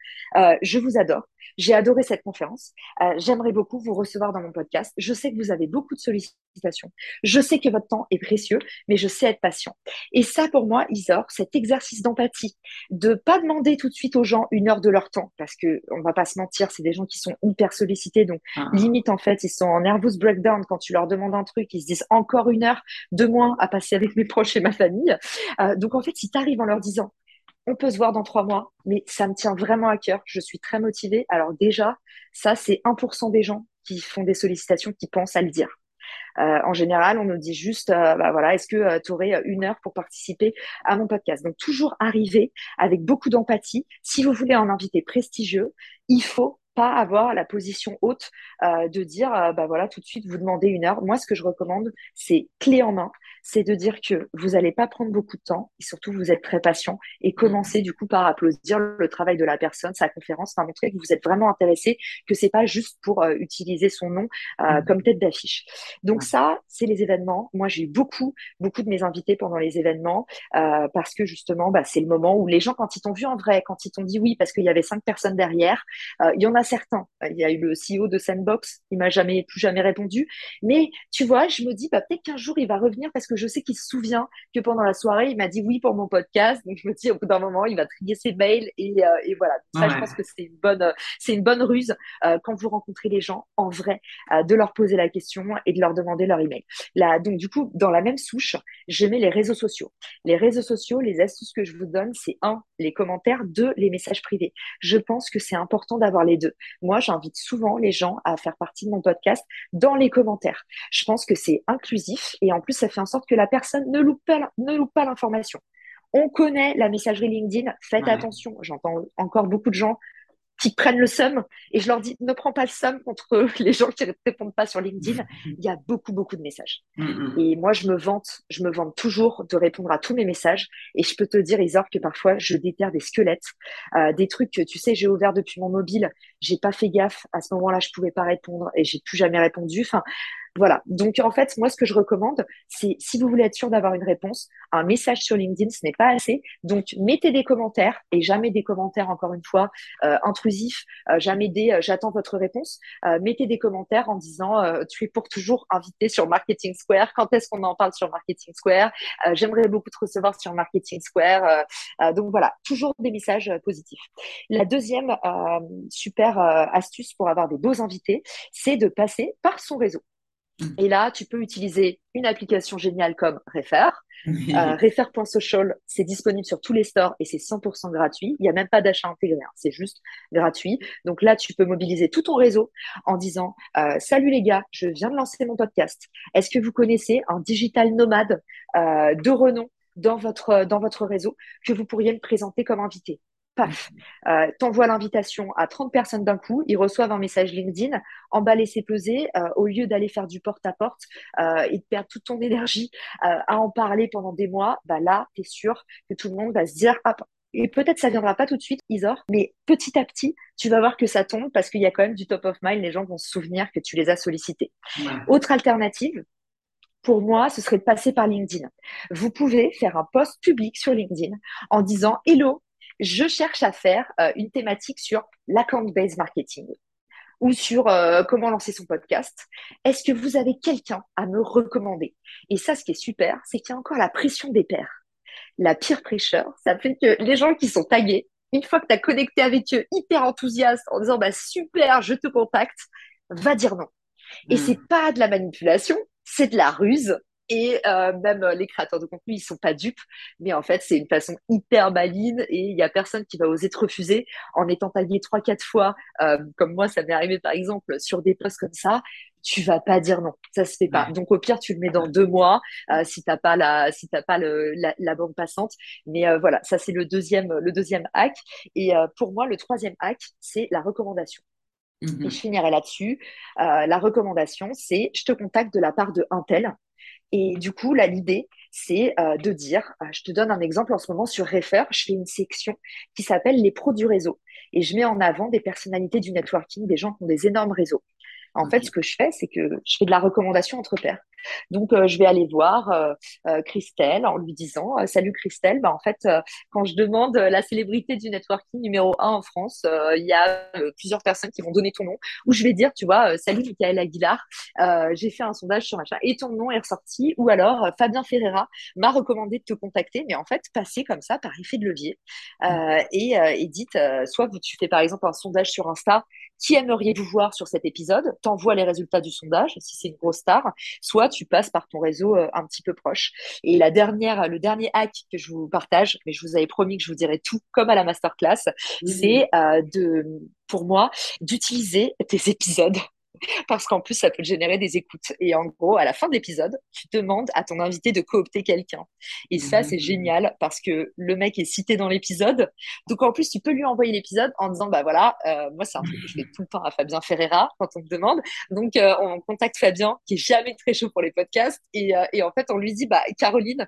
je vous adore, j'ai adoré cette conférence. Euh, j'aimerais beaucoup vous recevoir dans mon podcast. Je sais que vous avez beaucoup de sollicitations. Je sais que votre temps est précieux, mais je sais être patient. Et ça, pour moi, Isor, cet exercice d'empathie, de pas demander tout de suite aux gens une heure de leur temps, parce que on va pas se mentir, c'est des gens qui sont hyper sollicités, donc ah. limite en fait, ils sont en nervous breakdown quand tu leur demandes un truc, ils se disent encore une heure de moins à passer avec mes proches et ma famille. Euh, donc en fait, si tu arrives en leur disant on peut se voir dans trois mois, mais ça me tient vraiment à cœur. Je suis très motivée. Alors déjà, ça, c'est 1% des gens qui font des sollicitations qui pensent à le dire. Euh, en général, on nous dit juste, euh, bah voilà, est-ce que euh, tu aurais une heure pour participer à mon podcast? Donc toujours arriver avec beaucoup d'empathie. Si vous voulez un invité prestigieux, il faut pas avoir la position haute de dire, bah voilà, tout de suite, vous demandez une heure. Moi, ce que je recommande, c'est clé en main c'est de dire que vous n'allez pas prendre beaucoup de temps et surtout vous êtes très patient et commencer du coup par applaudir le travail de la personne, sa conférence, enfin montrer que vous êtes vraiment intéressé, que c'est pas juste pour euh, utiliser son nom euh, mmh. comme tête d'affiche. Donc ça, c'est les événements. Moi, j'ai eu beaucoup, beaucoup de mes invités pendant les événements euh, parce que justement, bah, c'est le moment où les gens, quand ils t'ont vu en vrai, quand ils t'ont dit oui, parce qu'il y avait cinq personnes derrière, il y en a certains. Il y a eu le CEO de Sandbox, il m'a jamais plus jamais répondu, mais tu vois, je me dis bah, peut-être qu'un jour il va revenir parce que je sais qu'il se souvient que pendant la soirée, il m'a dit oui pour mon podcast. Donc, je me dis, au bout d'un moment, il va trier ses mails et, euh, et voilà. ça, je pense que c'est une bonne, euh, c'est une bonne ruse euh, quand vous rencontrez les gens en vrai, de leur poser la question et de leur demander leur email. Là, donc, du coup, dans la même souche, je mets les réseaux sociaux. Les réseaux sociaux, les astuces que je vous donne, c'est un, les commentaires, deux, les messages privés. Je pense que c'est important d'avoir les deux. Moi, j'invite souvent les gens à faire partie de mon podcast dans les commentaires. Je pense que c'est inclusif et en plus, ça fait en sorte que la personne ne loupe pas, ne loupe pas l'information. On connaît la messagerie LinkedIn. Faites attention. J'entends encore beaucoup de gens qui prennent le somme et je leur dis ne prends pas le somme contre [LAUGHS] les gens qui ne répondent pas sur LinkedIn. Il y a beaucoup beaucoup de messages. Mm, mm. Et moi je me vante, je me vante toujours de répondre à tous mes messages et je peux te dire Isor que parfois je déterre des squelettes, euh, des trucs que tu sais j'ai ouvert depuis mon mobile, j'ai pas fait gaffe à ce moment-là je pouvais pas répondre et j'ai plus jamais répondu. Enfin voilà. Donc, en fait, moi, ce que je recommande, c'est si vous voulez être sûr d'avoir une réponse, un message sur LinkedIn, ce n'est pas assez. Donc, mettez des commentaires et jamais des commentaires, encore une fois, euh, intrusifs, euh, jamais des euh, j'attends votre réponse. mettez des commentaires en disant tu es pour toujours invité sur Marketing Square. Quand est-ce qu'on en parle sur Marketing Square? J'aimerais beaucoup te recevoir sur Marketing Square. donc, voilà, toujours des messages positifs. La deuxième super astuce pour avoir des beaux invités, c'est de passer par son réseau. Et là, tu peux utiliser une application géniale comme Refer. Euh, Refer.social, c'est disponible sur tous les stores et c'est 100% gratuit. Il n'y a même pas d'achat intégré, hein. c'est juste gratuit. Donc là, tu peux mobiliser tout ton réseau en disant euh, Salut les gars, je viens de lancer mon podcast. Est-ce que vous connaissez un digital nomade euh, de renom dans votre, dans votre réseau que vous pourriez me présenter comme invité? Paf, euh, t'envoies l'invitation à 30 personnes d'un coup, ils reçoivent un message LinkedIn, emballer c'est peser, euh, au lieu d'aller faire du porte-à-porte euh, et de perdre toute ton énergie euh, à en parler pendant des mois, bah là, tu es sûr que tout le monde va se dire, ah, et peut-être ça viendra pas tout de suite, Isor, mais petit à petit, tu vas voir que ça tombe parce qu'il y a quand même du top of mind, les gens vont se souvenir que tu les as sollicités. Autre alternative, pour moi, ce serait de passer par LinkedIn. Vous pouvez faire un post public sur LinkedIn en disant Hello, je cherche à faire euh, une thématique sur l'account-based marketing ou sur euh, comment lancer son podcast. Est-ce que vous avez quelqu'un à me recommander? Et ça, ce qui est super, c'est qu'il y a encore la pression des pairs. La pire pressure, ça fait que les gens qui sont tagués, une fois que tu as connecté avec eux, hyper enthousiastes, en disant bah super, je te contacte, va dire non. Et hmm. c'est pas de la manipulation, c'est de la ruse et euh, même euh, les créateurs de contenu, ils sont pas dupes, mais en fait, c'est une façon hyper maligne et il y a personne qui va oser te refuser en étant tagué trois, quatre fois, euh, comme moi, ça m'est arrivé par exemple sur des posts comme ça. Tu vas pas dire non, ça se fait pas. Donc au pire, tu le mets dans deux mois euh, si t'as pas la, si t'as pas le, la, la, bande passante. Mais euh, voilà, ça c'est le deuxième, le deuxième hack. Et pour moi, le troisième hack, c'est la recommandation. Mmh et je finirai là-dessus. la recommandation, c'est je te contacte de la part de un tel et du coup, là, l'idée, c'est euh, de dire, euh, je te donne un exemple en ce moment sur Refer, je fais une section qui s'appelle les pros du réseau. Et je mets en avant des personnalités du networking, des gens qui ont des énormes réseaux. En fait, ce que je fais, c'est que je fais de la recommandation entre pairs. Donc, euh, je vais aller voir euh, euh, Christelle en lui disant Salut Christelle, bah, en fait, quand je demande la célébrité du networking numéro un en France, il y a plusieurs personnes qui vont donner ton nom. Ou je vais dire, tu vois, Salut Michael Aguilar, j'ai fait un sondage sur machin et ton nom est ressorti. Ou alors, Fabien Ferreira m'a recommandé de te contacter, mais en fait, passer comme ça par effet de levier. et, et dites, soit tu fais par exemple un sondage sur Insta qui aimeriez-vous voir sur cet épisode? T'envoies les résultats du sondage, si c'est une grosse star, soit tu passes par ton réseau euh, un petit peu proche. Et la dernière, le dernier hack que je vous partage, mais je vous avais promis que je vous dirais tout comme à la masterclass, c'est euh, de, pour moi, d'utiliser tes épisodes parce qu'en plus, ça peut générer des écoutes. Et en gros, à la fin de l'épisode, tu demandes à ton invité de coopter quelqu'un. Et ça, c'est mmh. génial parce que le mec est cité dans l'épisode. Donc en plus, tu peux lui envoyer l'épisode en disant, bah voilà, euh, moi, c'est un truc que je fais tout le temps à Fabien Ferreira quand on me demande. Donc euh, on contacte Fabien, qui est jamais très chaud pour les podcasts. Et, euh, et en fait, on lui dit, bah Caroline,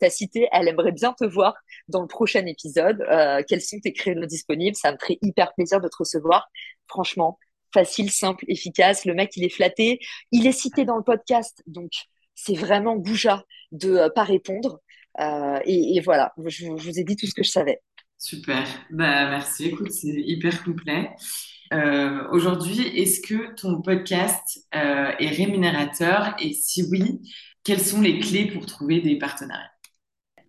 ta cité, elle aimerait bien te voir dans le prochain épisode. quels sont tes créneaux disponibles? Ça me ferait hyper plaisir de te recevoir. Franchement, facile, simple, efficace. Le mec, il est flatté. Il est cité dans le podcast, donc c'est vraiment goujat de ne euh, pas répondre. Euh, et, voilà, je, vous ai dit tout ce que je savais. Super, bah, merci. Écoute, c'est hyper complet. Euh, aujourd'hui, est-ce que ton podcast est rémunérateur? Et si oui, quelles sont les clés pour trouver des partenariats?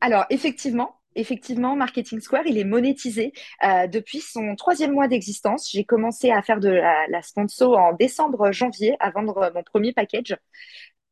Alors, effectivement, effectivement, Marketing Square, il est monétisé euh, depuis son troisième mois d'existence. J'ai commencé à faire de la, sponsor en décembre-janvier à vendre mon premier package.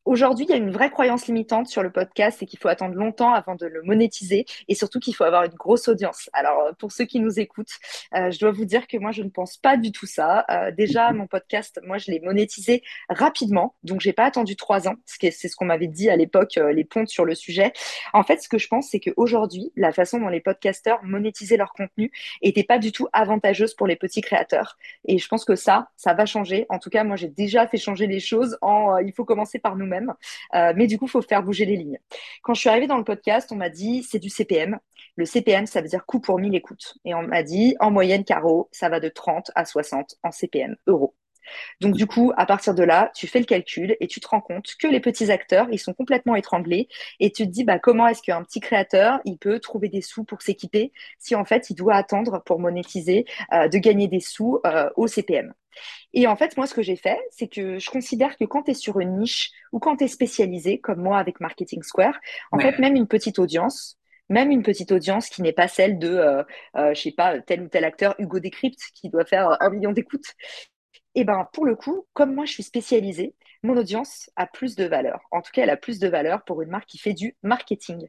Aujourd'hui, il y a une vraie croyance limitante sur le podcast, c'est qu'il faut attendre longtemps avant de le monétiser et surtout qu'il faut avoir une grosse audience. Alors, euh, pour ceux qui nous écoutent, euh, je dois vous dire que moi, je ne pense pas du tout ça. Euh, déjà, [LAUGHS] mon podcast, moi, je l'ai monétisé rapidement, donc j'ai pas attendu trois ans, c'est ce qu'on m'avait dit à l'époque, les pontes sur le sujet. En fait, ce que je pense, c'est qu'aujourd'hui, la façon dont les podcasteurs monétisaient leur contenu était pas du tout avantageuse pour les petits créateurs. Et je pense que ça, ça va changer. En tout cas, moi, j'ai déjà fait changer les choses en, il faut commencer par nous-mêmes euh, mais du coup, il faut faire bouger les lignes. Quand je suis arrivée dans le podcast, on m'a dit c'est du CPM. Le CPM, ça veut dire coût pour 1000 écoutes. Et on m'a dit en moyenne, Caro, ça va de 30 à 60 en CPM euros. Donc du coup, à partir de là, tu fais le calcul et tu te rends compte que les petits acteurs, ils sont complètement étranglés et tu te dis bah comment est-ce qu'un petit créateur, il peut trouver des sous pour s'équiper si en fait, il doit attendre pour monétiser euh, de gagner des sous euh, au CPM. Et en fait, moi, ce que j'ai fait, c'est que je considère que quand tu es sur une niche ou quand tu es spécialisé, comme moi avec Marketing Square, en fait, même une petite audience, même une petite audience qui n'est pas celle de, euh, euh, je sais pas, tel ou tel acteur, Hugo Décrypte, qui doit faire un million d'écoutes. Et ben, pour le coup, comme moi, je suis spécialisée, mon audience a plus de valeur. En tout cas, elle a plus de valeur pour une marque qui fait du marketing.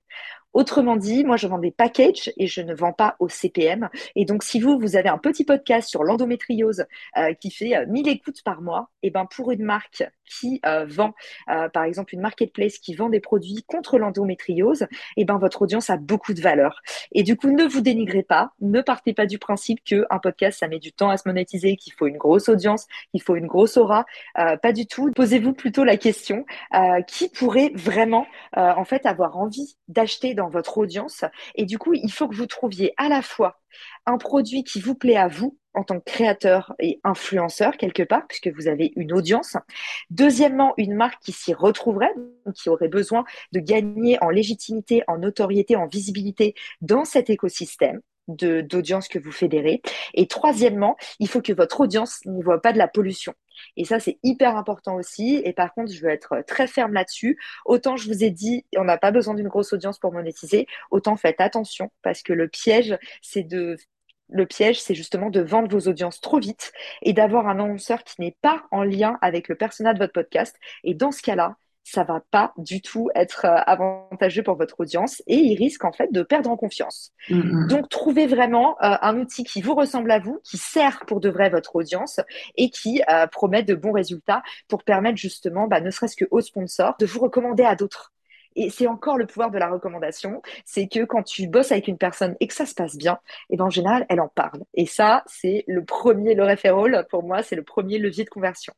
Autrement dit, moi, je vends des packages et je ne vends pas au CPM. Et donc, si vous, vous avez un petit podcast sur l'endométriose euh, qui fait 1000 euh, écoutes par mois, et ben pour une marque qui euh, vend, par exemple, une marketplace qui vend des produits contre l'endométriose, et ben votre audience a beaucoup de valeur. Et du coup, ne vous dénigrez pas, ne partez pas du principe qu'un podcast, ça met du temps à se monétiser, qu'il faut une grosse audience, qu'il faut une grosse aura. pas du tout. Posez-vous plutôt la question qui pourrait vraiment, en fait, avoir envie d'acheter dans votre audience. Et du coup, il faut que vous trouviez à la fois un produit qui vous plaît à vous en tant que créateur et influenceur quelque part, puisque vous avez une audience. Deuxièmement, une marque qui s'y retrouverait, qui aurait besoin de gagner en légitimité, en notoriété, en visibilité dans cet écosystème d'audience que vous fédérez. Et troisièmement, il faut que votre audience n'y voit pas de la pollution. Et ça, c'est hyper important aussi. Et par contre, je veux être très ferme là-dessus. Autant je vous ai dit, on n'a pas besoin d'une grosse audience pour monétiser, autant faites attention parce que le piège, c'est de justement de vendre vos audiences trop vite et d'avoir un annonceur qui n'est pas en lien avec le personnel de votre podcast. Et dans ce cas-là, ça va pas du tout être euh, avantageux pour votre audience et il risque en fait de perdre en confiance. Donc trouvez vraiment euh, un outil qui vous ressemble à vous, qui sert pour de vrai votre audience et qui euh, promet de bons résultats pour permettre justement, bah, ne serait-ce que aux sponsors, de vous recommander à d'autres. Et c'est encore le pouvoir de la recommandation, c'est que quand tu bosses avec une personne et que ça se passe bien, et eh ben en général, elle en parle. Et ça, c'est le premier, le referral, pour moi, c'est le premier levier de conversion.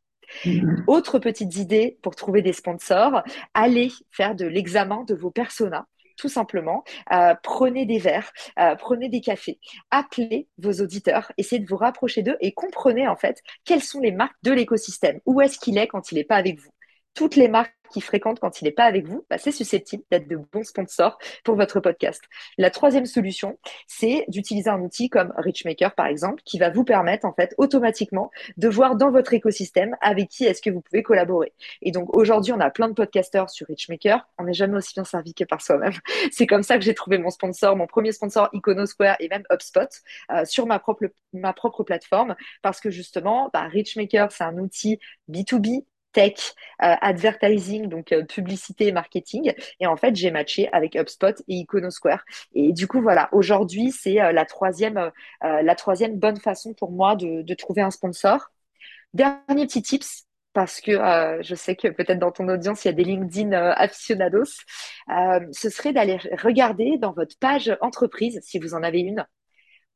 Mm-hmm. Autre petite idée pour trouver des sponsors, allez faire de l'examen de vos personas tout simplement. Euh, prenez des verres, euh, prenez des cafés, appelez vos auditeurs, essayez de vous rapprocher d'eux et comprenez en fait quelles sont les marques de l'écosystème. Où est-ce qu'il est quand il n'est pas avec vous? Toutes les marques qui fréquentent quand il n'est pas avec vous, bah, c'est susceptible d'être de bons sponsors pour votre podcast. La troisième solution, c'est d'utiliser un outil comme Richmaker, par exemple, qui va vous permettre, en fait, automatiquement de voir dans votre écosystème avec qui est-ce que vous pouvez collaborer. Et donc, aujourd'hui, on a plein de podcasteurs sur Richmaker. On n'est jamais aussi bien servi que par soi-même. [LAUGHS] C'est comme ça que j'ai trouvé mon sponsor, mon premier sponsor Iconosquare et même HubSpot euh, sur ma propre, ma plateforme parce que justement, bah, Richmaker, c'est un outil B2B tech, euh, advertising, donc euh, publicité et marketing. Et en fait, j'ai matché avec HubSpot et Iconosquare. Et du coup, voilà, aujourd'hui, c'est euh, la troisième, la troisième bonne façon pour moi de, de, trouver un sponsor. Dernier petit tips, parce que je sais que peut-être dans ton audience, il y a des LinkedIn aficionados. ce serait d'aller regarder dans votre page entreprise, si vous en avez une,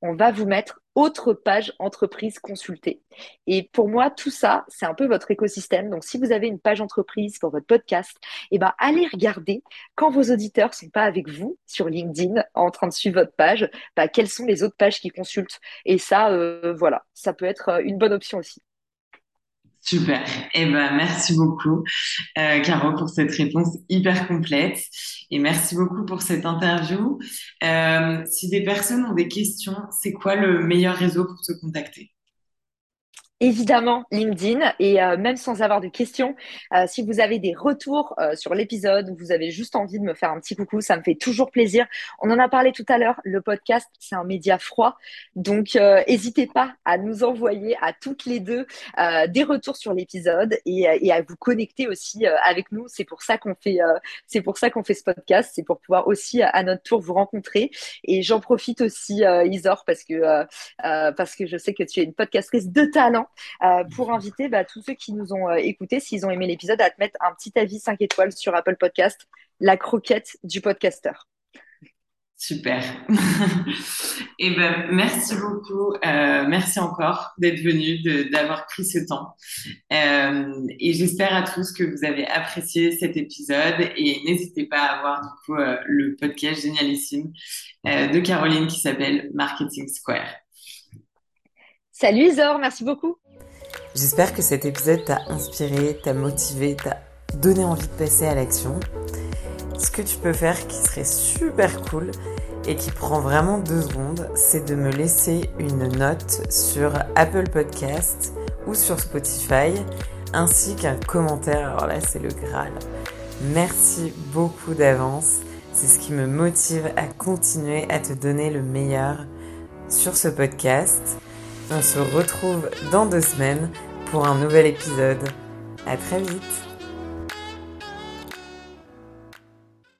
on va vous mettre autre page entreprise consultée. Et pour moi, tout ça, c'est un peu votre écosystème. Donc, si vous avez une page entreprise pour votre podcast, eh ben, allez regarder quand vos auditeurs sont pas avec vous sur LinkedIn en train de suivre votre page, bah, quelles sont les autres pages qui consultent. Et ça, euh, voilà, ça peut être une bonne option aussi. Super. Eh ben, merci beaucoup, euh, Caro, pour cette réponse hyper complète. Et merci beaucoup pour cette interview. Euh, si des personnes ont des questions, c'est quoi le meilleur réseau pour te contacter? Évidemment LinkedIn et euh, même sans avoir de questions, euh, si vous avez des retours euh, sur l'épisode ou vous avez juste envie de me faire un petit coucou, ça me fait toujours plaisir. On en a parlé tout à l'heure, le podcast, c'est un média froid, donc n'hésitez pas à nous envoyer à toutes les deux des retours sur l'épisode et, et, à vous connecter aussi avec nous. C'est pour ça qu'on fait, c'est pour ça qu'on fait ce podcast, c'est pour pouvoir aussi à notre tour vous rencontrer. Et j'en profite aussi, Isor, parce que parce que je sais que tu es une podcastrice de talent euh, pour inviter bah, tous ceux qui nous ont euh, écoutés, s'ils ont aimé l'épisode, à te mettre un petit avis 5 étoiles sur Apple Podcast, la croquette du podcasteur. Super. et [LAUGHS] eh ben, merci beaucoup. Euh, merci encore d'être venu, d'avoir pris ce temps. et j'espère à tous que vous avez apprécié cet épisode. Et n'hésitez pas à voir du coup le podcast génialissime de Caroline qui s'appelle Marketing Square. Salut Isor, merci beaucoup. J'espère que cet épisode t'a inspiré, t'a motivé, t'a donné envie de passer à l'action. Ce que tu peux faire qui serait super cool et qui prend vraiment deux secondes, c'est de me laisser une note sur Apple Podcast ou sur Spotify, ainsi qu'un commentaire. Alors là, c'est le Graal. Merci beaucoup d'avance. C'est ce qui me motive à continuer à te donner le meilleur sur ce podcast. On se retrouve dans deux semaines pour un nouvel épisode. À très vite